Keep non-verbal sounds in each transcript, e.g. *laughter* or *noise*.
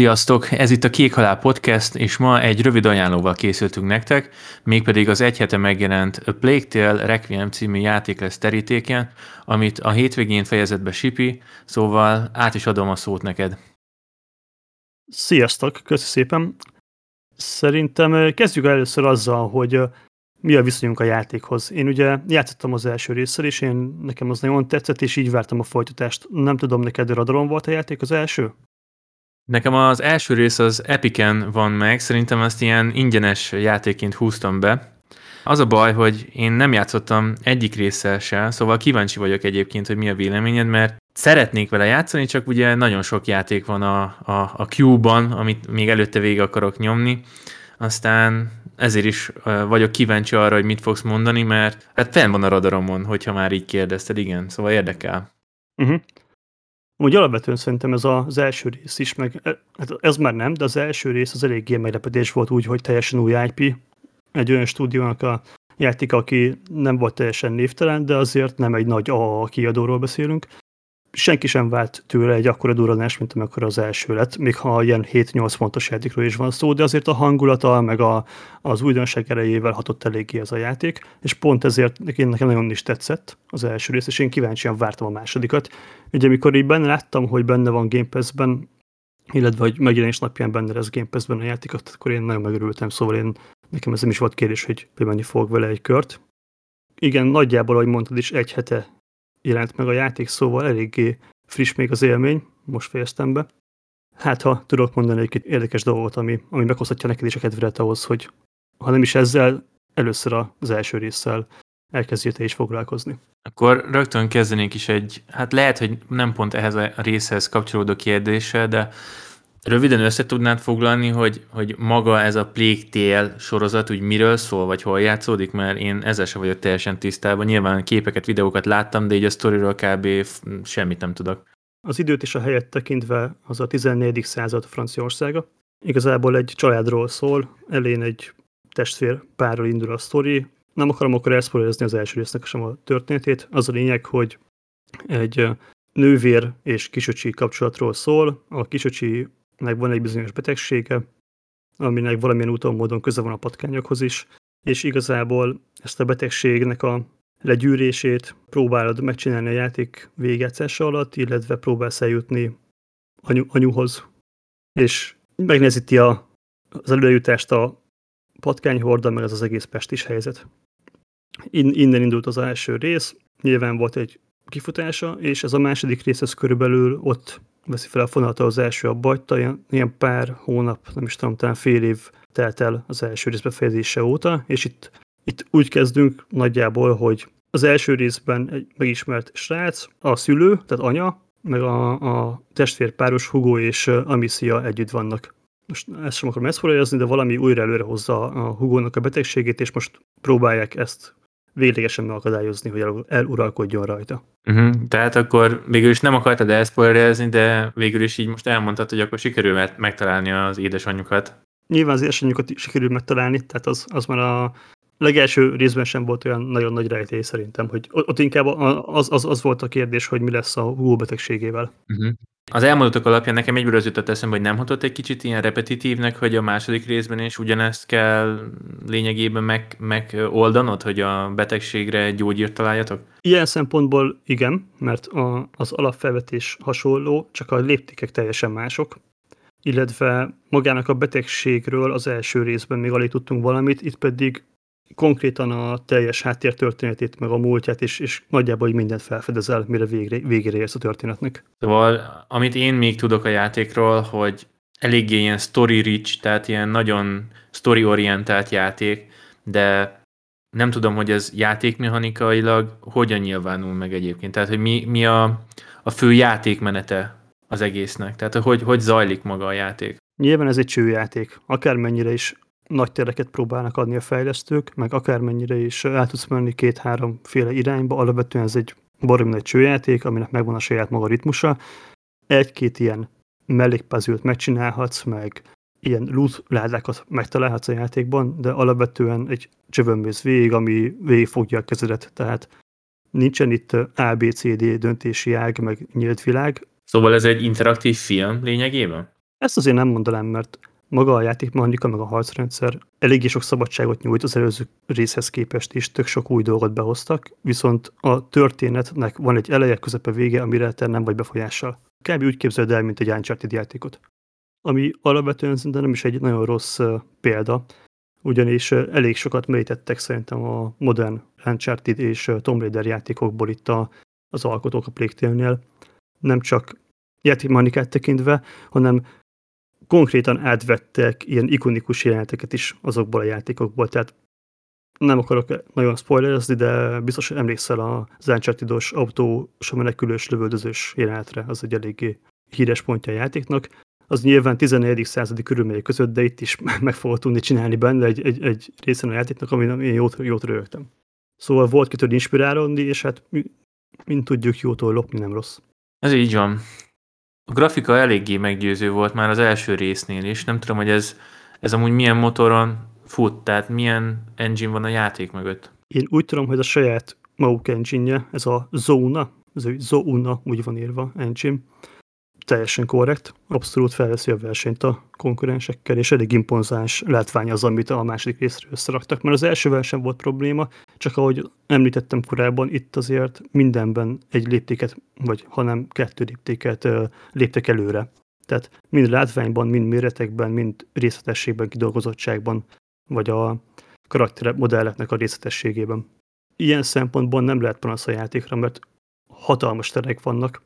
Sziasztok! Ez itt a Kék Halál Podcast, és ma egy rövid ajánlóval készültünk nektek, mégpedig az egy hete megjelent A Plague Tale Requiem című játék lesz terítéken, amit a hétvégén fejezett be Sipi, szóval át is adom a szót neked. Sziasztok! Köszi szépen! Szerintem kezdjük először azzal, hogy mi a viszonyunk a játékhoz. Én ugye játszottam az első résszel, és én nekem az nagyon tetszett, és így vártam a folytatást. Nem tudom, neked radaron volt a játék az első? Nekem az első rész az Epiken van meg, szerintem ezt ilyen ingyenes játékként húztam be. Az a baj, hogy én nem játszottam egyik résszel se, szóval kíváncsi vagyok egyébként, hogy mi a véleményed, mert szeretnék vele játszani, csak ugye nagyon sok játék van a, a, a Q-ban, amit még előtte végig akarok nyomni, aztán ezért is vagyok kíváncsi arra, hogy mit fogsz mondani, mert hát fenn van a radaromon, hogyha már így kérdezted, igen, szóval érdekel. Uh-huh. Úgy alapvetően szerintem ez az első rész is, meg e, hát ez már nem, de az első rész az eléggé meglepetés volt úgy, hogy teljesen új IP. Egy olyan stúdiónak a játék, aki nem volt teljesen névtelen, de azért nem egy nagy A kiadóról beszélünk senki sem vált tőle egy akkora durranás, mint amikor az első lett, még ha ilyen 7-8 pontos játékról is van szó, de azért a hangulata, meg a, az újdonság erejével hatott eléggé ez a játék, és pont ezért én nekem nagyon is tetszett az első rész, és én kíváncsian vártam a másodikat. Ugye amikor így benne láttam, hogy benne van Game Pass-ben, illetve hogy megjelenés napján benne lesz Game Pass-ben a játékot, akkor én nagyon megörültem, szóval én, nekem ez nem is volt kérdés, hogy bemenni fogok vele egy kört. Igen, nagyjából, ahogy mondtad is, egy hete jelent meg a játék, szóval eléggé friss még az élmény, most fejeztem be. Hát, ha tudok mondani egy érdekes dolgot, ami, ami meghozhatja neked is a kedvedet ahhoz, hogy ha nem is ezzel, először az első résszel elkezdjél te is foglalkozni. Akkor rögtön kezdenénk is egy, hát lehet, hogy nem pont ehhez a részhez kapcsolódó kérdéssel, de Röviden össze tudnád foglalni, hogy, hogy maga ez a Plague Tale sorozat úgy miről szól, vagy hol játszódik, mert én ezzel sem vagyok teljesen tisztában. Nyilván képeket, videókat láttam, de így a sztoriról kb. semmit nem tudok. Az időt és a helyet tekintve az a 14. század Franciaországa. Igazából egy családról szól, elén egy testvér párról indul a sztori. Nem akarom akkor elszpoilerezni az első résznek sem a történetét. Az a lényeg, hogy egy nővér és kisöcsi kapcsolatról szól. A kisöcsi nek van egy bizonyos betegsége, aminek valamilyen úton, módon köze van a patkányokhoz is, és igazából ezt a betegségnek a legyűrését próbálod megcsinálni a játék végjátszása alatt, illetve próbálsz eljutni anyu, anyuhoz, és megnehezíti a, az előjutást a patkányhorda, meg az az egész pestis helyzet. In, innen indult az első rész, nyilván volt egy kifutása, és ez a második rész ez körülbelül ott veszi fel a fonalat az első a bajta, ilyen, ilyen pár hónap, nem is tudom, talán fél év telt el az első rész befejezése óta, és itt, itt úgy kezdünk nagyjából, hogy az első részben egy megismert srác, a szülő, tehát anya, meg a, a testvérpáros Hugo és Amicia együtt vannak. Most ezt sem akarom eszforolyozni, de valami újra előre hozza a Hugónak a betegségét, és most próbálják ezt véglegesen megakadályozni, hogy eluralkodjon rajta. Uh-huh. Tehát akkor végül is nem akartad elszpoilerezni, de végül is így most elmondtad, hogy akkor sikerül megtalálni az édesanyjukat. Nyilván az édesanyjukat sikerül megtalálni, tehát az, az már a legelső részben sem volt olyan nagyon nagy rejtély szerintem, hogy ott inkább az, az, az volt a kérdés, hogy mi lesz a Hugo betegségével. Uh-huh. Az elmondottak alapján nekem egyből az jutott eszembe, hogy nem hatott egy kicsit ilyen repetitívnek, hogy a második részben is ugyanezt kell lényegében meg, megoldanod, hogy a betegségre gyógyírt találjatok? Ilyen szempontból igen, mert a, az alapfelvetés hasonló, csak a léptékek teljesen mások illetve magának a betegségről az első részben még alig tudtunk valamit, itt pedig konkrétan a teljes háttértörténetét, meg a múltját, és, és nagyjából hogy mindent felfedezel, mire végre, végére érsz a történetnek. Szóval, amit én még tudok a játékról, hogy eléggé ilyen story rich, tehát ilyen nagyon story-orientált játék, de nem tudom, hogy ez játékmechanikailag hogyan nyilvánul meg egyébként. Tehát, hogy mi, mi a, a fő játékmenete az egésznek. Tehát, hogy, hogy zajlik maga a játék. Nyilván ez egy csőjáték. Akármennyire is nagy tereket próbálnak adni a fejlesztők, meg akármennyire is el tudsz menni két-három féle irányba, alapvetően ez egy barom nagy csőjáték, aminek megvan a saját maga ritmusa. Egy-két ilyen mellékpazült megcsinálhatsz, meg ilyen loot ládákat megtalálhatsz a játékban, de alapvetően egy csövön mész végig, ami végig fogja a kezedet, tehát nincsen itt ABCD döntési ág, meg nyílt világ. Szóval ez egy interaktív film lényegében? Ezt azért nem mondanám, mert maga a játékmechanika, meg a harcrendszer eléggé sok szabadságot nyújt az előző részhez képest is, tök sok új dolgot behoztak, viszont a történetnek van egy eleje, közepe, vége, amire te nem vagy befolyással. Kb. úgy képzeld el, mint egy Uncharted játékot. Ami alapvetően szerintem nem is egy nagyon rossz példa, ugyanis elég sokat mélyítettek szerintem a modern Uncharted és Tomb Raider játékokból itt a, az alkotók a Plague Nem csak játékmechanikát tekintve, hanem konkrétan átvettek ilyen ikonikus jeleneteket is azokból a játékokból, tehát nem akarok nagyon spoilerezni, de biztos emlékszel az Uncharted-os autós menekülős lövöldözős jelenetre, az egy eléggé híres pontja a játéknak. Az nyilván 14. századi körülmények között, de itt is *laughs* meg fogod tudni csinálni benne egy, egy, egy részen a játéknak, amin én jót, jót rögtem. Szóval volt kitől inspirálódni, és hát mint tudjuk, jótól lopni nem rossz. Ez így van. A grafika eléggé meggyőző volt már az első résznél is. Nem tudom, hogy ez, ez amúgy milyen motoron fut, tehát milyen engine van a játék mögött. Én úgy tudom, hogy a saját maguk engine ez a Zona, ez a Zona úgy van írva engine, teljesen korrekt, abszolút felveszi a versenyt a konkurensekkel, és elég impozáns látvány az, amit a második részre összeraktak, mert az elsővel sem volt probléma, csak ahogy említettem korábban, itt azért mindenben egy léptéket, vagy hanem kettő léptéket léptek előre. Tehát mind látványban, mind méretekben, mind részletességben, kidolgozottságban, vagy a karaktermodelleknek a részletességében. Ilyen szempontból nem lehet panasz a játékra, mert hatalmas terek vannak,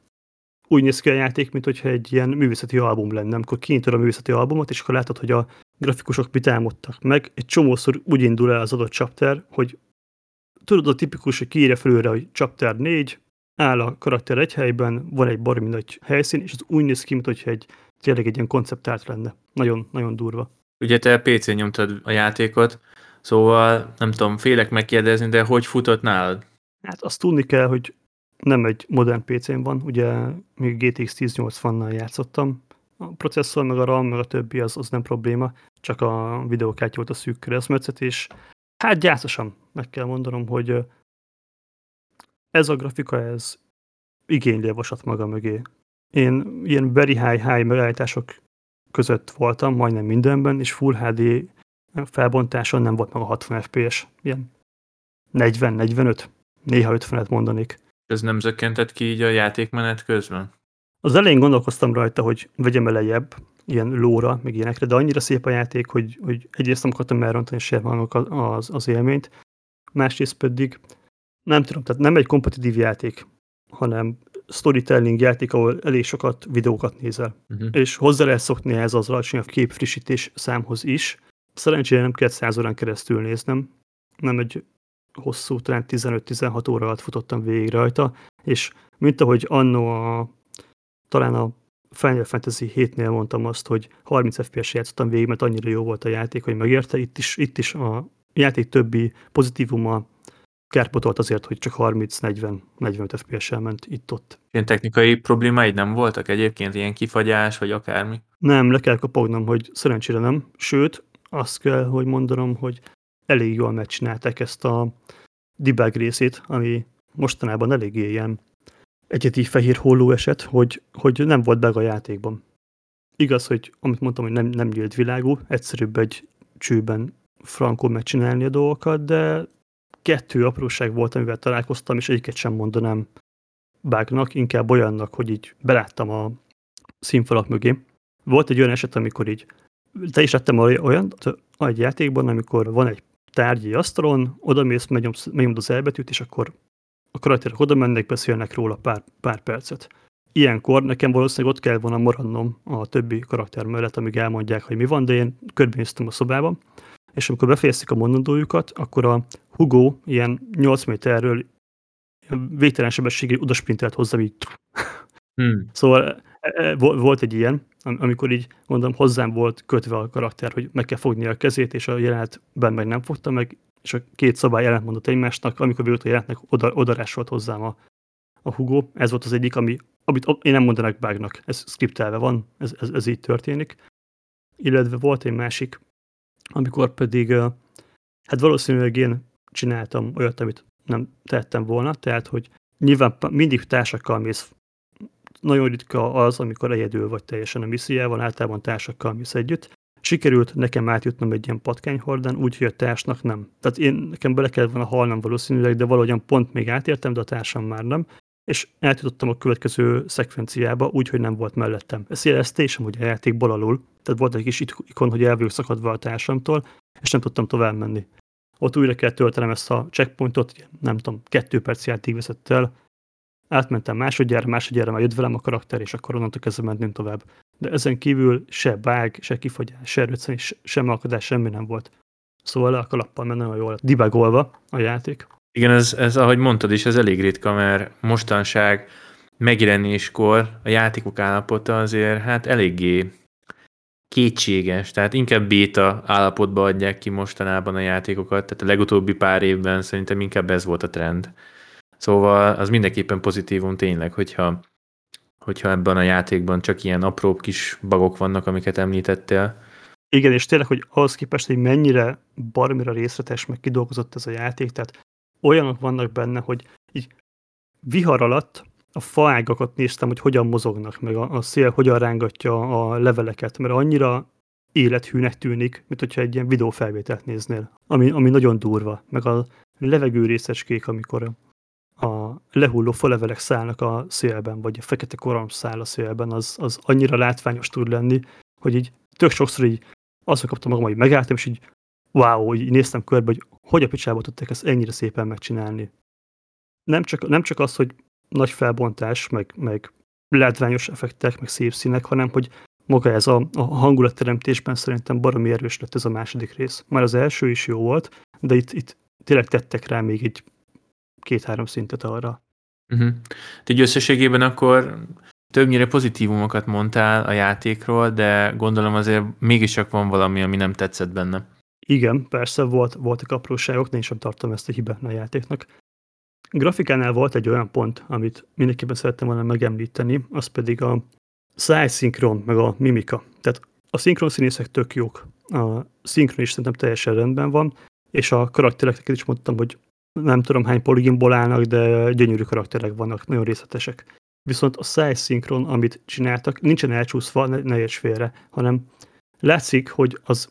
úgy néz ki a játék, mint hogyha egy ilyen művészeti album lenne, amikor kinyitod a művészeti albumot, és akkor látod, hogy a grafikusok mit álmodtak meg. Egy csomószor úgy indul el az adott chapter, hogy tudod a tipikus, hogy kiírja felőle, hogy chapter 4, áll a karakter egy helyben, van egy baromi nagy helyszín, és az úgy néz ki, mint hogyha egy, tényleg egy ilyen konceptált lenne. Nagyon, nagyon durva. Ugye te PC-n nyomtad a játékot, szóval nem tudom, félek megkérdezni, de hogy futott nálad? Hát azt tudni kell, hogy nem egy modern PC-n van, ugye még GTX 1080-nal játszottam, a processzor, meg a RAM, meg a többi az, az nem probléma, csak a videókártya volt a szűk keresztmetszet, és hát gyászosan meg kell mondanom, hogy ez a grafika, ez igényli a maga mögé. Én ilyen very high, high megállítások között voltam, majdnem mindenben, és Full HD felbontáson nem volt meg a 60 FPS, ilyen 40-45, néha 50-et mondanék. Ez nem zökkentett ki így a játékmenet közben? Az elején gondolkoztam rajta, hogy vegyem lejjebb, ilyen lóra, meg ilyenekre, de annyira szép a játék, hogy, hogy egyrészt nem akartam elrontani se az, az élményt, másrészt pedig nem tudom, tehát nem egy kompetitív játék, hanem storytelling játék, ahol elég sokat videókat nézel. Uh-huh. És hozzá lehet szokni ez az alacsonyabb képfrissítés számhoz is. Szerencsére nem kellett száz órán keresztül néznem, nem egy hosszú, talán 15-16 óra alatt futottam végig rajta, és mint ahogy annó a, talán a Final Fantasy 7-nél mondtam azt, hogy 30 FPS játszottam végig, mert annyira jó volt a játék, hogy megérte. Itt is, itt is a játék többi pozitívuma kárpotolt azért, hogy csak 30-40-45 FPS-el ment itt-ott. Ilyen technikai problémáid nem voltak egyébként, ilyen kifagyás, vagy akármi? Nem, le kell kapognom, hogy szerencsére nem. Sőt, azt kell, hogy mondanom, hogy elég jól megcsinálták ezt a debug részét, ami mostanában eléggé ilyen egyedi fehér holló eset, hogy, hogy nem volt beg a játékban. Igaz, hogy amit mondtam, hogy nem, nem nyílt világú, egyszerűbb egy csőben frankon megcsinálni a dolgokat, de kettő apróság volt, amivel találkoztam, és egyiket sem mondanám bugnak, inkább olyannak, hogy így beláttam a színfalak mögé. Volt egy olyan eset, amikor így te is lettem olyan egy játékban, amikor van egy tárgyi asztalon, odamész, megnyomod az elbetűt, és akkor a karakterek oda mennek, beszélnek róla pár, pár percet. Ilyenkor nekem valószínűleg ott kell volna maradnom a többi karakter mellett, amíg elmondják, hogy mi van, de én körbenéztem a szobában, és amikor befejezték a mondandójukat, akkor a Hugo ilyen 8 méterről végtelen sebességig odasprintelt hozzá, így hmm. Szóval e, e, volt egy ilyen, amikor így mondom, hozzám volt kötve a karakter, hogy meg kell fogni a kezét, és a jelenetben meg nem fogta meg, és a két szabály ellentmondott egymásnak, amikor végült a jelenetnek, oda, odarásolt hozzám a, a Hugo. Ez volt az egyik, ami, amit én nem mondanak bugnak, ez skriptelve van, ez, ez, ez így történik. Illetve volt egy másik, amikor pedig, hát valószínűleg én csináltam olyat, amit nem tettem volna, tehát, hogy nyilván mindig társakkal mész nagyon ritka az, amikor egyedül vagy teljesen a missziával, általában társakkal mész együtt. Sikerült nekem átjutnom egy ilyen patkányhordán, úgyhogy a társnak nem. Tehát én nekem bele kellett volna halnom valószínűleg, de valahogyan pont még átértem, de a társam már nem és átjutottam a következő szekvenciába, úgyhogy nem volt mellettem. Ezt jelezte is amúgy a játékból alul, tehát volt egy kis ikon, hogy el vagyok szakadva a társamtól, és nem tudtam tovább menni. Ott újra kell töltenem ezt a checkpointot, nem tudom, kettő perc játék veszett el, átmentem másodjára, másodjára már jött velem a karakter, és akkor onnantól kezdve mentünk tovább. De ezen kívül se bág, se kifogyás, se röcen, se akadás, semmi nem volt. Szóval a kalappal, mert nagyon jól debugolva a játék. Igen, ez, ez, ahogy mondtad is, ez elég ritka, mert mostanság megjelenéskor a játékok állapota azért hát eléggé kétséges, tehát inkább béta állapotba adják ki mostanában a játékokat, tehát a legutóbbi pár évben szerintem inkább ez volt a trend. Szóval az mindenképpen pozitívum tényleg, hogyha, hogyha ebben a játékban csak ilyen apró kis bagok vannak, amiket említettél. Igen, és tényleg, hogy ahhoz képest, hogy mennyire barmira részletes, meg kidolgozott ez a játék, tehát olyanok vannak benne, hogy így vihar alatt a faágakat néztem, hogy hogyan mozognak, meg a, a szél hogyan rángatja a leveleket, mert annyira élethűnek tűnik, mint hogyha egy ilyen videófelvételt néznél, ami, ami nagyon durva, meg a levegő részecskék, amikor a lehulló falevelek szállnak a szélben, vagy a fekete korom száll a szélben, az, az annyira látványos tud lenni, hogy így tök sokszor így azt kaptam magam, hogy megálltam, és így wow, így néztem körbe, hogy hogy a picsába tudták ezt ennyire szépen megcsinálni. Nem csak, nem csak az, hogy nagy felbontás, meg, meg látványos effektek, meg szép színek, hanem hogy maga ez a, a hangulatteremtésben szerintem baromi erős lett ez a második rész. Már az első is jó volt, de itt, itt tényleg tettek rá még egy két-három szintet arra. Uh-huh. Így összességében akkor többnyire pozitívumokat mondtál a játékról, de gondolom azért mégis csak van valami, ami nem tetszett benne. Igen, persze volt, voltak apróságok, de én sem tartom ezt a hibát a játéknak. Grafikánál volt egy olyan pont, amit mindenképpen szerettem volna megemlíteni, az pedig a szájszinkron, meg a mimika. Tehát a szinkron színészek tök jók, a szinkron is szerintem teljesen rendben van, és a karaktereket is mondtam, hogy nem tudom hány poliginból állnak, de gyönyörű karakterek vannak, nagyon részletesek. Viszont a szájszinkron, amit csináltak, nincsen elcsúszva, ne, ne félre, hanem látszik, hogy az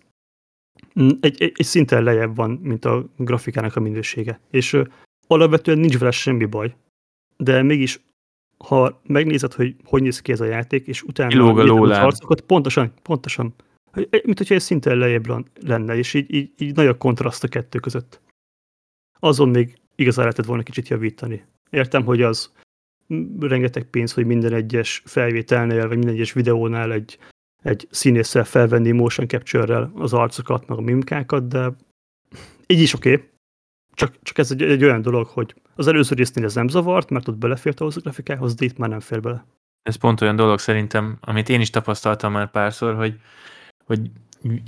egy, egy, egy szinten lejjebb van, mint a grafikának a minősége. És ö, alapvetően nincs vele semmi baj. De mégis, ha megnézed, hogy hogy néz ki ez a játék, és utána a harcokat, pontosan, pontosan, mint hogyha egy szinten lejjebb lenne, és így, így, így nagy a kontraszt a kettő között. Azon még igazán lehetett volna kicsit javítani. Értem, hogy az rengeteg pénz, hogy minden egyes felvételnél, vagy minden egyes videónál egy egy színésszel felvenni motion capture-rel az arcokat, meg a mimikákat, de így is oké. Okay. Csak, csak ez egy, egy olyan dolog, hogy az előző résznél ez nem zavart, mert ott belefért ahhoz a grafikához, de itt már nem fér bele. Ez pont olyan dolog szerintem, amit én is tapasztaltam már párszor, hogy, hogy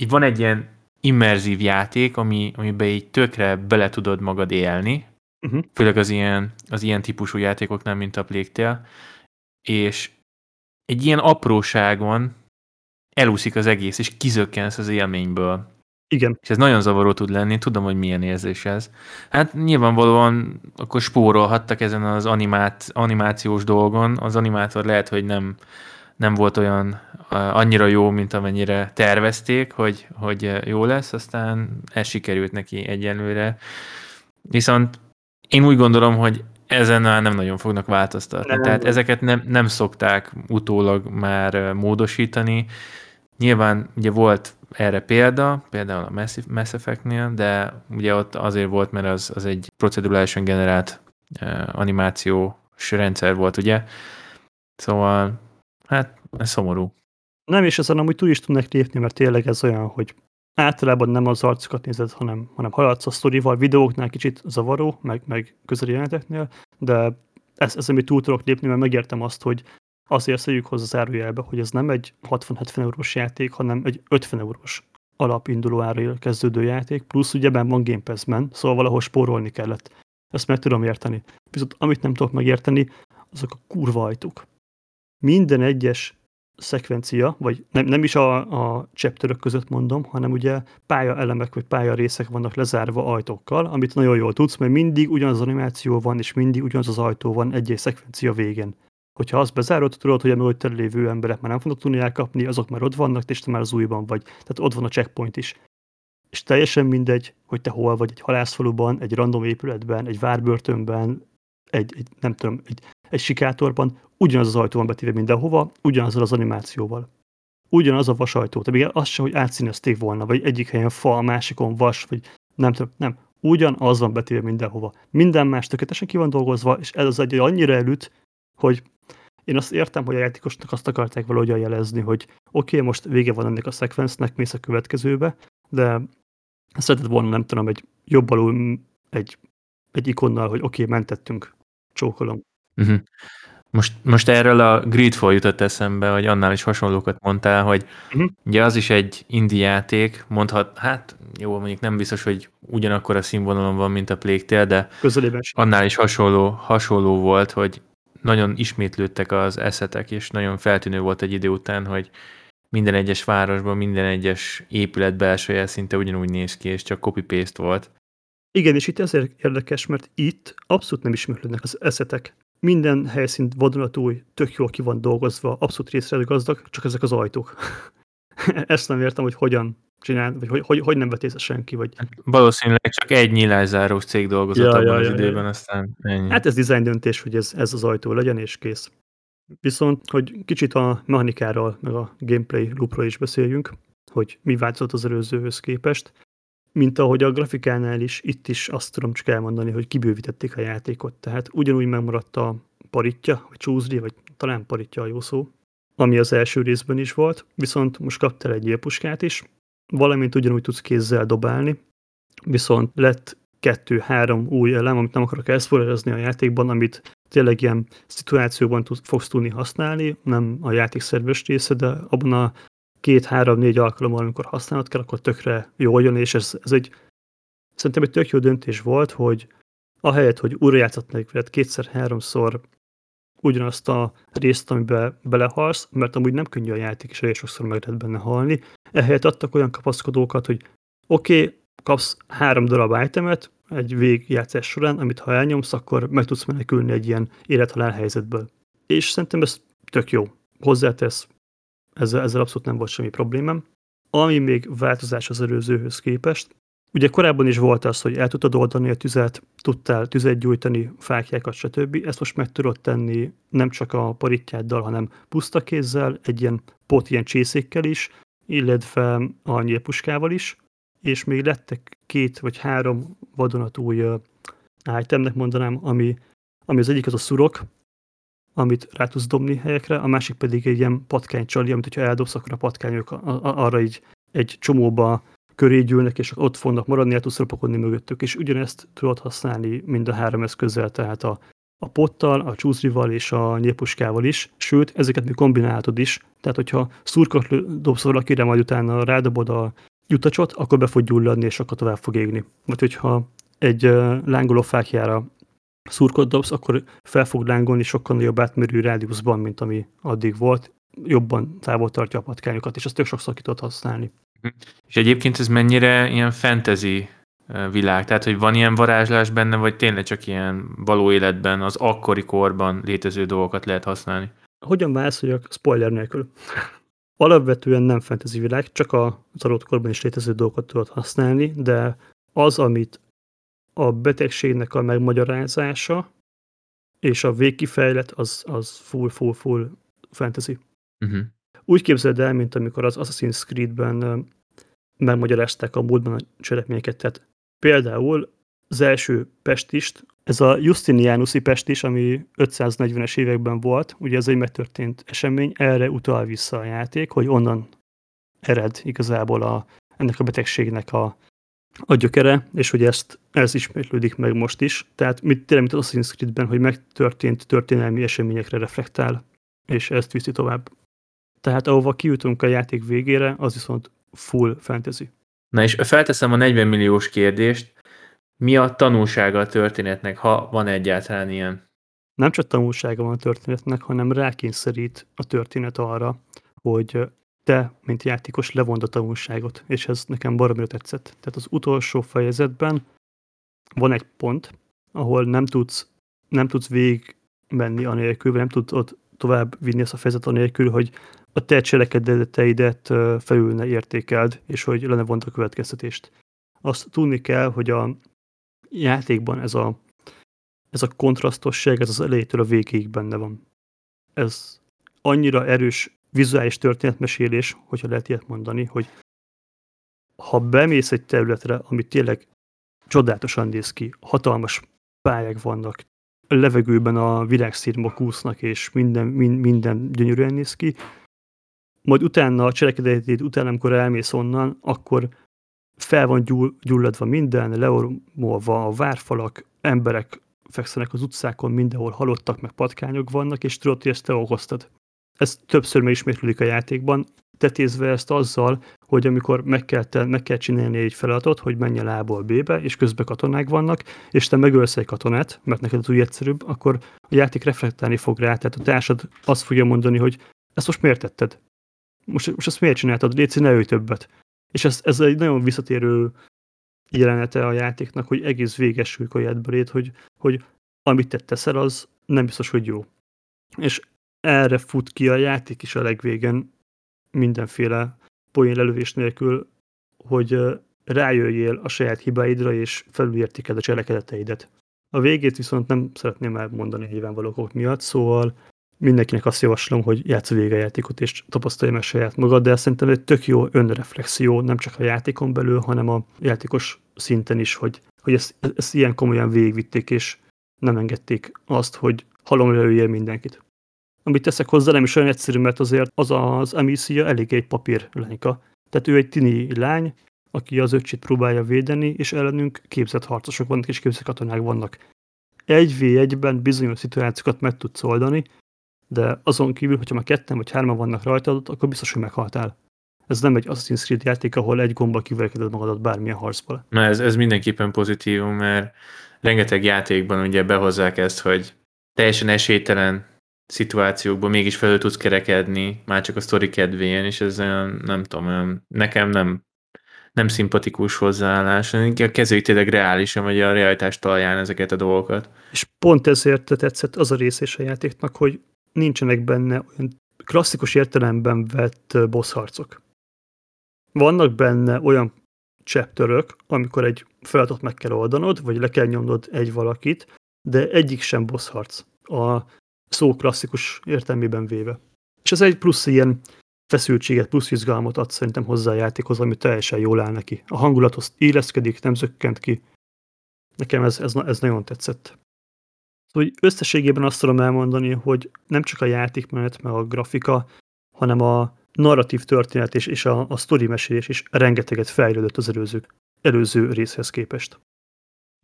van egy ilyen immerzív játék, ami, amiben így tökre bele tudod magad élni, uh-huh. főleg az ilyen, az ilyen típusú játékoknál, mint a Plague és egy ilyen apróságon elúszik az egész, és kizökkensz az élményből. Igen. És ez nagyon zavaró tud lenni, tudom, hogy milyen érzés ez. Hát nyilvánvalóan akkor spórolhattak ezen az animát, animációs dolgon. Az animátor lehet, hogy nem, nem volt olyan annyira jó, mint amennyire tervezték, hogy, hogy jó lesz, aztán ez sikerült neki egyenlőre. Viszont én úgy gondolom, hogy ezen nem nagyon fognak változtatni. Nem. Tehát ezeket nem, nem szokták utólag már módosítani, Nyilván ugye volt erre példa, például a Mass Effect-nél, de ugye ott azért volt, mert az, az egy procedurálisan generált uh, animációs rendszer volt, ugye? Szóval, hát ez szomorú. Nem, és ezen amúgy túl is tudnak lépni, mert tényleg ez olyan, hogy általában nem az arcokat nézed, hanem, hanem haladsz a sztorival, videóknál kicsit zavaró, meg, meg közeli jeleneteknél, de ez, ez amit túl tudok lépni, mert megértem azt, hogy azért szedjük hozzá zárójelbe, hogy ez nem egy 60-70 eurós játék, hanem egy 50 eurós alapinduló árra kezdődő játék, plusz ugye benn van Game Pass-ben, szóval valahol spórolni kellett. Ezt meg tudom érteni. Viszont amit nem tudok megérteni, azok a kurva ajtók. Minden egyes szekvencia, vagy nem, nem is a, a chapterök között mondom, hanem ugye pálya elemek vagy pálya részek vannak lezárva ajtókkal, amit nagyon jól tudsz, mert mindig ugyanaz az animáció van, és mindig ugyanaz az ajtó van egy-egy szekvencia végén Hogyha azt bezárod, tudod, hogy a mögötted lévő emberek már nem fognak tudni elkapni, azok már ott vannak, és te már az újban vagy. Tehát ott van a checkpoint is. És teljesen mindegy, hogy te hol vagy, egy halászfaluban, egy random épületben, egy várbörtönben, egy, egy nem tudom, egy, egy sikátorban, ugyanaz az ajtó van betéve mindenhova, ugyanazzal az animációval. Ugyanaz a vasajtó. Tehát az sem, hogy átszínezték volna, vagy egyik helyen fa, a másikon vas, vagy nem tudom, nem. Ugyanaz van betéve mindenhova. Minden más tökéletesen ki van dolgozva, és ez az egy annyira elüt, hogy én azt értem, hogy a játékosnak azt akarták valahogyan jelezni, hogy oké, okay, most vége van ennek a szekvencnek, mész a következőbe, de szeretett volna, nem tudom, egy jobb alul egy, egy ikonnal, hogy oké, okay, mentettünk, csókolom. Uh-huh. Most, most erről a Greedfall jutott eszembe, hogy annál is hasonlókat mondtál, hogy uh-huh. ugye az is egy indie játék, mondhat, hát jó, mondjuk nem biztos, hogy ugyanakkor a színvonalon van, mint a Plague de Közelében annál is hasonló, hasonló volt, hogy nagyon ismétlődtek az eszetek, és nagyon feltűnő volt egy idő után, hogy minden egyes városban, minden egyes épület belsője szinte ugyanúgy néz ki, és csak copy-paste volt. Igen, és itt ezért érdekes, mert itt abszolút nem ismétlődnek az eszetek. Minden helyszín vadonatúj, tök jól ki van dolgozva, abszolút részre gazdag, csak ezek az ajtók. *laughs* Ezt nem értem, hogy hogyan csinál, vagy hogy, hogy, hogy nem vett észre senki. Vagy... Hát valószínűleg csak egy nyílászárós cég dolgozott ja, abban ja, az ja, időben, ja. aztán ennyi. Hát ez design döntés, hogy ez, ez az ajtó legyen, és kész. Viszont, hogy kicsit a mechanikáról, meg a gameplay loopról is beszéljünk, hogy mi változott az előzőhöz képest, mint ahogy a grafikánál is, itt is azt tudom csak elmondani, hogy kibővítették a játékot. Tehát ugyanúgy megmaradt a paritja, vagy csúzli, vagy talán paritja a jó szó, ami az első részben is volt, viszont most kaptál egy élpuskát is, valamint ugyanúgy tudsz kézzel dobálni, viszont lett kettő-három új elem, amit nem akarok elszpoilerezni a játékban, amit tényleg ilyen szituációban tud, fogsz tudni használni, nem a játék szerves része, de abban a két-három-négy alkalommal, amikor használod kell, akkor tökre jól jön, és ez, ez egy szerintem egy tök jó döntés volt, hogy ahelyett, hogy újra játszhatnék veled kétszer-háromszor ugyanazt a részt, amiben belehalsz, mert amúgy nem könnyű a játék, és elég sokszor meg lehet benne halni, ehelyett adtak olyan kapaszkodókat, hogy oké, okay, kapsz három darab itemet egy végjátszás során, amit ha elnyomsz, akkor meg tudsz menekülni egy ilyen élethalál helyzetből. És szerintem ez tök jó. Hozzátesz, ezzel, ezzel abszolút nem volt semmi problémám. Ami még változás az előzőhöz képest, ugye korábban is volt az, hogy el tudtad oldani a tüzet, tudtál tüzet gyújtani, fákjákat, stb. Ezt most meg tudod tenni nem csak a paritjáddal, hanem puszta kézzel, egy ilyen pot ilyen csészékkel is, illetve a nyílpuskával is, és még lettek két vagy három vadonatúj itemnek mondanám, ami, ami az egyik az a szurok, amit rá tudsz dobni helyekre, a másik pedig egy ilyen patkánycsali, amit ha eldobsz, akkor a patkányok arra így egy csomóba köré gyűlnek, és ott fognak maradni, el tudsz rapakodni mögöttük, és ugyanezt tudod használni mind a három eszközzel, tehát a, a pottal, a csúszrival és a nyílpuskával is, sőt, ezeket még kombinálhatod is, tehát hogyha szurkot dobsz valakire, majd utána rádobod a jutacsot, akkor be fog gyulladni, és akkor tovább fog égni. Vagy hogyha egy lángoló fákjára szurkot dobsz, akkor fel fog lángolni sokkal nagyobb átmérő rádiuszban, mint ami addig volt. Jobban távol tartja a patkányokat, és azt tök sokszor ki tudod használni. És egyébként ez mennyire ilyen fantasy világ? Tehát, hogy van ilyen varázslás benne, vagy tényleg csak ilyen való életben, az akkori korban létező dolgokat lehet használni? Hogyan válaszoljak spoiler nélkül? *laughs* Alapvetően nem fantasy világ, csak az adott korban is létező dolgokat tudod használni, de az, amit a betegségnek a megmagyarázása és a végkifejlet az, az full, full, full fantasy. Uh-huh. Úgy képzeld el, mint amikor az Assassin's Creed-ben megmagyarázták a múltban a cselekményeket. Tehát például az első pestist, ez a Justinianusi pestis, ami 540-es években volt, ugye ez egy megtörtént esemény, erre utal vissza a játék, hogy onnan ered igazából a, ennek a betegségnek a a gyökere, és hogy ezt, ez ismétlődik meg most is. Tehát mit tényleg, mint az Assassin's Creed-ben, hogy megtörtént történelmi eseményekre reflektál, és ezt viszi tovább. Tehát ahova kijutunk a játék végére, az viszont full fantasy. Na és felteszem a 40 milliós kérdést, mi a tanulsága a történetnek, ha van egyáltalán ilyen? Nem csak tanulsága van a történetnek, hanem rákényszerít a történet arra, hogy te, mint játékos levond a tanulságot, és ez nekem baromira tetszett. Tehát az utolsó fejezetben van egy pont, ahol nem tudsz, nem tudsz végig menni anélkül, vagy nem tudod tovább vinni ezt a fejezetet nélkül, hogy a te cselekedeteidet felül ne értékeld, és hogy lenne vont a következtetést. Azt tudni kell, hogy a játékban ez a, ez a kontrasztosság, ez az elejétől a végéig benne van. Ez annyira erős vizuális történetmesélés, hogyha lehet ilyet mondani, hogy ha bemész egy területre, ami tényleg csodálatosan néz ki, hatalmas pályák vannak, levegőben a világszírmok úsznak, és minden, minden, minden gyönyörűen néz ki, majd utána a cselekedetét, utána, amikor elmész onnan, akkor fel van gyull, gyulladva minden, leormolva a várfalak, emberek fekszenek az utcákon, mindenhol halottak, meg patkányok vannak, és tudod, hogy ezt te okoztad. Ez többször megismétlődik a játékban, tetézve ezt azzal, hogy amikor meg kell, te, meg kell csinálni egy feladatot, hogy menj el A-ból B-be, és közben katonák vannak, és te megölsz egy katonát, mert neked az úgy egyszerűbb, akkor a játék reflektálni fog rá, tehát a társad azt fogja mondani, hogy ezt most miért tetted? Most, most ezt miért csináltad? Léci, ne ölj többet. És ez, ez egy nagyon visszatérő jelenete a játéknak, hogy egész véges a lét, hogy, hogy amit te teszel, az nem biztos, hogy jó. És erre fut ki a játék is a legvégen, mindenféle poén lelövés nélkül, hogy rájöjjél a saját hibáidra, és felülértéked a cselekedeteidet. A végét viszont nem szeretném elmondani nyilvánvaló okok miatt, szóval mindenkinek azt javaslom, hogy játsz a vége játékot, és tapasztalja meg saját magad, de szerintem egy tök jó önreflexió, nem csak a játékon belül, hanem a játékos szinten is, hogy, hogy ezt, ezt ilyen komolyan végigvitték, és nem engedték azt, hogy halomra lőjél mindenkit. Amit teszek hozzá, nem is olyan egyszerű, mert azért az az Amicia elég egy papír lányka. Tehát ő egy tini lány, aki az öcsit próbálja védeni, és ellenünk képzett harcosok vannak, és képzett katonák vannak. Egy v egyben bizonyos szituációkat meg tudsz oldani, de azon kívül, hogyha már ketten vagy hárman vannak rajtad, akkor biztos, hogy meghaltál. Ez nem egy Assassin's Creed játék, ahol egy gomba kiverekeded magadat bármilyen harcból. Na ez, ez mindenképpen pozitív, mert rengeteg játékban ugye behozzák ezt, hogy teljesen esélytelen szituációkban mégis felül tudsz kerekedni, már csak a sztori kedvéért, és ez olyan, nem tudom, olyan, nekem nem, nem szimpatikus hozzáállás, kezeljük tényleg reálisan, vagy a realitás talján ezeket a dolgokat. És pont ezért tetszett az a rész is a játéknak, hogy nincsenek benne olyan klasszikus értelemben vett boss harcok. Vannak benne olyan chapterök, amikor egy feladatot meg kell oldanod, vagy le kell nyomnod egy valakit, de egyik sem boss harc. A szó klasszikus értelmében véve. És ez egy plusz ilyen feszültséget, plusz izgalmat ad szerintem hozzá a játékhoz, ami teljesen jól áll neki. A hangulathoz éleszkedik, nem zökkent ki. Nekem ez, ez, ez nagyon tetszett. Szóval összességében azt tudom elmondani, hogy nem csak a játékmenet, meg a grafika, hanem a narratív történet és, és a, a sztori mesélés is rengeteget fejlődött az előző, előző részhez képest.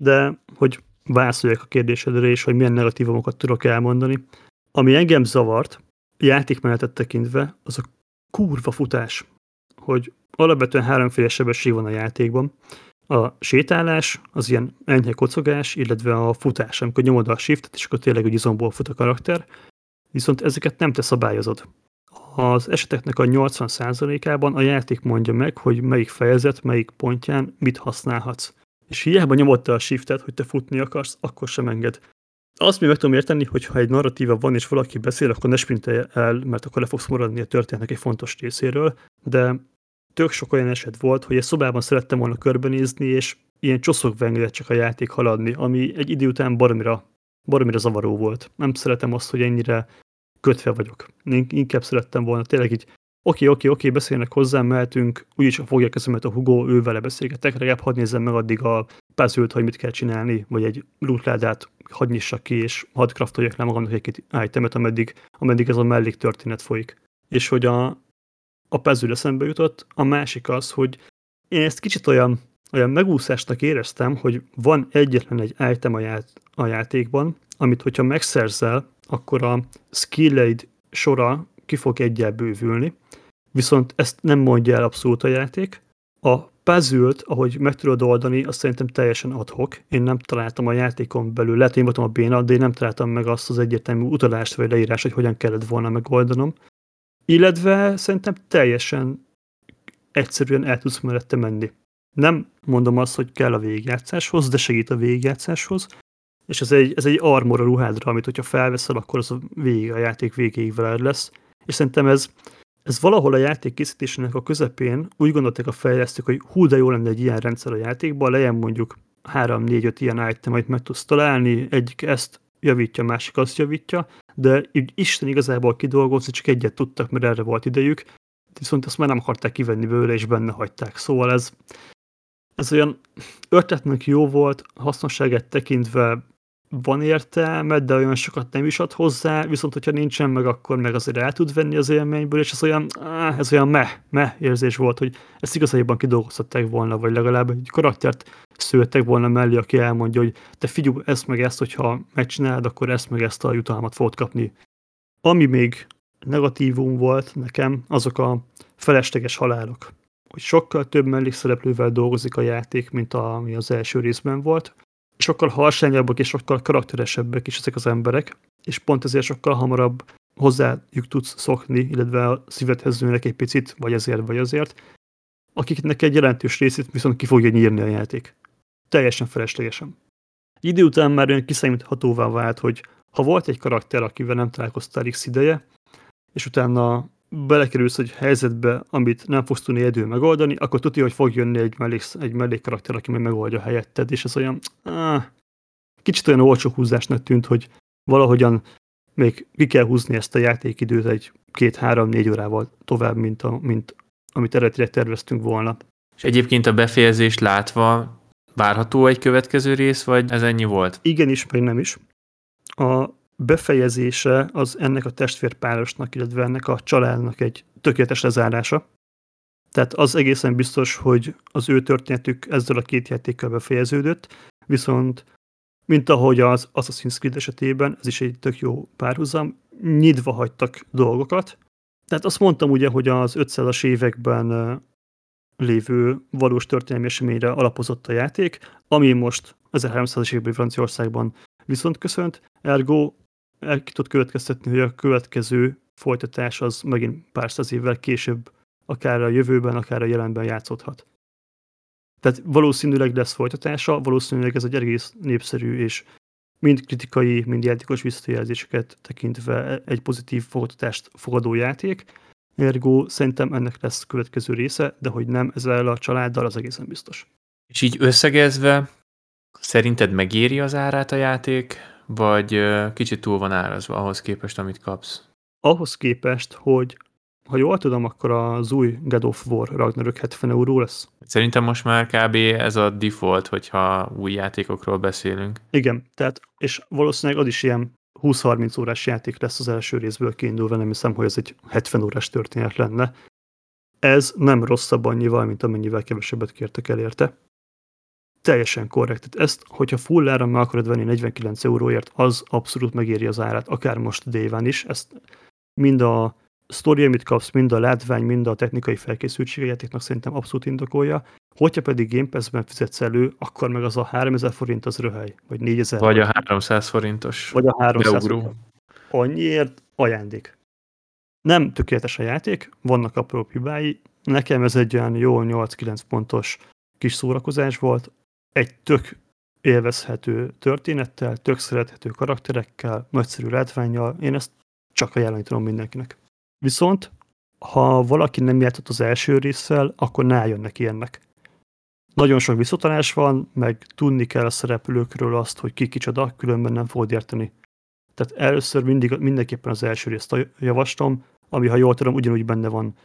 De, hogy válaszoljak a kérdésedre, és hogy milyen negatívumokat tudok elmondani, ami engem zavart, játékmenetet tekintve, az a kurva futás. Hogy alapvetően háromféle sebesség van a játékban, a sétálás, az ilyen enyhe kocogás, illetve a futás, amikor nyomod a shiftet, és akkor tényleg egy izomból fut a karakter, viszont ezeket nem te szabályozod. Az eseteknek a 80%-ában a játék mondja meg, hogy melyik fejezet, melyik pontján mit használhatsz. És hiába nyomod te a shiftet, hogy te futni akarsz, akkor sem enged. Azt még meg tudom érteni, hogy ha egy narratíva van, és valaki beszél, akkor ne sprintelj el, mert akkor le fogsz maradni a történetnek egy fontos részéről, de tök sok olyan eset volt, hogy egy szobában szerettem volna körbenézni, és ilyen csoszokba engedett csak a játék haladni, ami egy idő után baromira, baromira zavaró volt. Nem szeretem azt, hogy ennyire kötve vagyok. Én inkább szerettem volna tényleg így, oké, oké, oké, beszélnek hozzám, mehetünk, úgyis fogja kezemet a Hugo, ő vele beszélgetek, legalább hadd nézzem meg addig a puzzle hogy mit kell csinálni, vagy egy lootládát hadd nyissak ki, és hadd craftoljak le magamnak egy-két itemet, ameddig, ameddig ez a mellék történet folyik. És hogy a, a puzzle eszembe jutott. A másik az, hogy én ezt kicsit olyan, olyan megúszásnak éreztem, hogy van egyetlen egy item a, ját, a játékban, amit hogyha megszerzel, akkor a skilleid sora ki fog egyel bővülni, viszont ezt nem mondja el abszolút a játék. A puzzle ahogy meg tudod oldani, azt szerintem teljesen adhok. Én nem találtam a játékon belül, lehet én voltam a béna, de én nem találtam meg azt az egyértelmű utalást vagy leírást, hogy hogyan kellett volna megoldanom. Illetve szerintem teljesen egyszerűen el tudsz mellette menni. Nem mondom azt, hogy kell a végigjátszáshoz, de segít a végigjátszáshoz, és ez egy, ez egy armor a ruhádra, amit hogyha felveszel, akkor az a végig, a játék végéig veled lesz. És szerintem ez, ez valahol a játék készítésének a közepén úgy gondolták a fejlesztők, hogy hú, de jó lenne egy ilyen rendszer a játékban, legyen mondjuk 3-4-5 ilyen item, amit meg tudsz találni, egyik ezt javítja, másik azt javítja, de így Isten igazából kidolgozni csak egyet tudtak, mert erre volt idejük, viszont ezt már nem akarták kivenni belőle, és benne hagyták. Szóval ez, ez olyan ötletnek jó volt, hasznosságát tekintve van értelme, de olyan sokat nem is ad hozzá, viszont hogyha nincsen meg, akkor meg azért el tud venni az élményből, és ez olyan, ez olyan meh, meh érzés volt, hogy ezt igazából kidolgozhatták volna, vagy legalább egy karaktert szőttek volna mellé, aki elmondja, hogy te figyelj, ezt meg ezt, hogyha megcsinálod, akkor ezt meg ezt a jutalmat fogod kapni. Ami még negatívum volt nekem, azok a felesleges halálok. Hogy sokkal több mellékszereplővel dolgozik a játék, mint ami az első részben volt, sokkal harsányabbak és sokkal karakteresebbek is ezek az emberek, és pont ezért sokkal hamarabb hozzájuk tudsz szokni, illetve a szívedhez nőnek egy picit, vagy ezért, vagy azért, akiknek egy jelentős részét viszont ki fogja nyírni a játék. Teljesen feleslegesen. Idő után már olyan kiszámíthatóvá vált, hogy ha volt egy karakter, akivel nem találkoztál x ideje, és utána belekerülsz egy helyzetbe, amit nem fogsz tudni egyedül megoldani, akkor tudja, hogy fog jönni egy, mellék, egy mellékkarakter, aki meg megoldja helyetted, és ez olyan áh, kicsit olyan olcsó húzásnak tűnt, hogy valahogyan még ki kell húzni ezt a játékidőt egy két-három-négy órával tovább, mint, a, mint amit eredetileg terveztünk volna. És egyébként a befejezést látva várható egy következő rész, vagy ez ennyi volt? Igenis, meg nem is. A befejezése az ennek a testvérpárosnak, illetve ennek a családnak egy tökéletes lezárása. Tehát az egészen biztos, hogy az ő történetük ezzel a két játékkal befejeződött, viszont mint ahogy az Assassin's Creed esetében, ez is egy tök jó párhuzam, nyitva hagytak dolgokat. Tehát azt mondtam ugye, hogy az 500-as években lévő valós történelmi eseményre alapozott a játék, ami most 1300-as években Franciaországban viszont köszönt, ergo el ki tud következtetni, hogy a következő folytatás az megint pár száz évvel később, akár a jövőben, akár a jelenben játszódhat. Tehát valószínűleg lesz folytatása, valószínűleg ez egy egész népszerű és mind kritikai, mind játékos visszajelzéseket tekintve egy pozitív folytatást fogadó játék. Ergo szerintem ennek lesz következő része, de hogy nem ezzel a családdal, az egészen biztos. És így összegezve, szerinted megéri az árát a játék? Vagy kicsit túl van árazva ahhoz képest, amit kapsz? Ahhoz képest, hogy ha jól tudom, akkor az új God of War Ragnarök 70 euró lesz. Szerintem most már kb. ez a default, hogyha új játékokról beszélünk. Igen, tehát, és valószínűleg az is ilyen 20-30 órás játék lesz az első részből kiindulva, nem hiszem, hogy ez egy 70 órás történet lenne. Ez nem rosszabb annyival, mint amennyivel kevesebbet kértek el érte teljesen korrekt. Tehát ezt, hogyha full ára meg akarod venni 49 euróért, az abszolút megéri az árát, akár most déván is. Ezt mind a sztori, amit kapsz, mind a látvány, mind a technikai felkészültség játéknak szerintem abszolút indokolja. Hogyha pedig Game Pass-ben fizetsz elő, akkor meg az a 3000 forint az röhely, vagy 4000. Vagy a 300 forintos. Vagy a 300 forint. Annyiért ajándék. Nem tökéletes a játék, vannak apró hibái. Nekem ez egy olyan jó 8-9 pontos kis szórakozás volt, egy tök élvezhető történettel, tök szerethető karakterekkel, nagyszerű látványjal, én ezt csak ajánlani tudom mindenkinek. Viszont, ha valaki nem játszott az első résszel, akkor ne álljon neki ennek. Nagyon sok visszatanás van, meg tudni kell a szereplőkről azt, hogy ki kicsoda, különben nem fogod érteni. Tehát először mindig, mindenképpen az első részt javaslom, ami, ha jól tudom, ugyanúgy benne van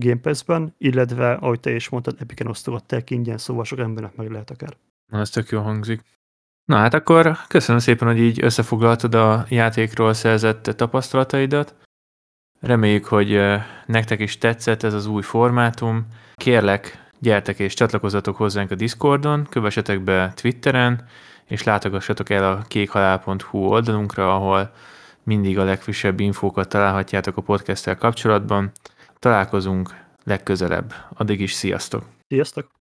Game Pass-ben, illetve, ahogy te is mondtad, Epiken osztogatták ingyen, szóval sok embernek meg lehet akár. Na, ez tök jó hangzik. Na hát akkor köszönöm szépen, hogy így összefoglaltad a játékról szerzett tapasztalataidat. Reméljük, hogy nektek is tetszett ez az új formátum. Kérlek, gyertek és csatlakozzatok hozzánk a Discordon, kövessetek be Twitteren, és látogassatok el a kékhalál.hu oldalunkra, ahol mindig a legfrissebb infókat találhatjátok a podcasttel kapcsolatban. Találkozunk legközelebb. Addig is sziasztok! Sziasztok!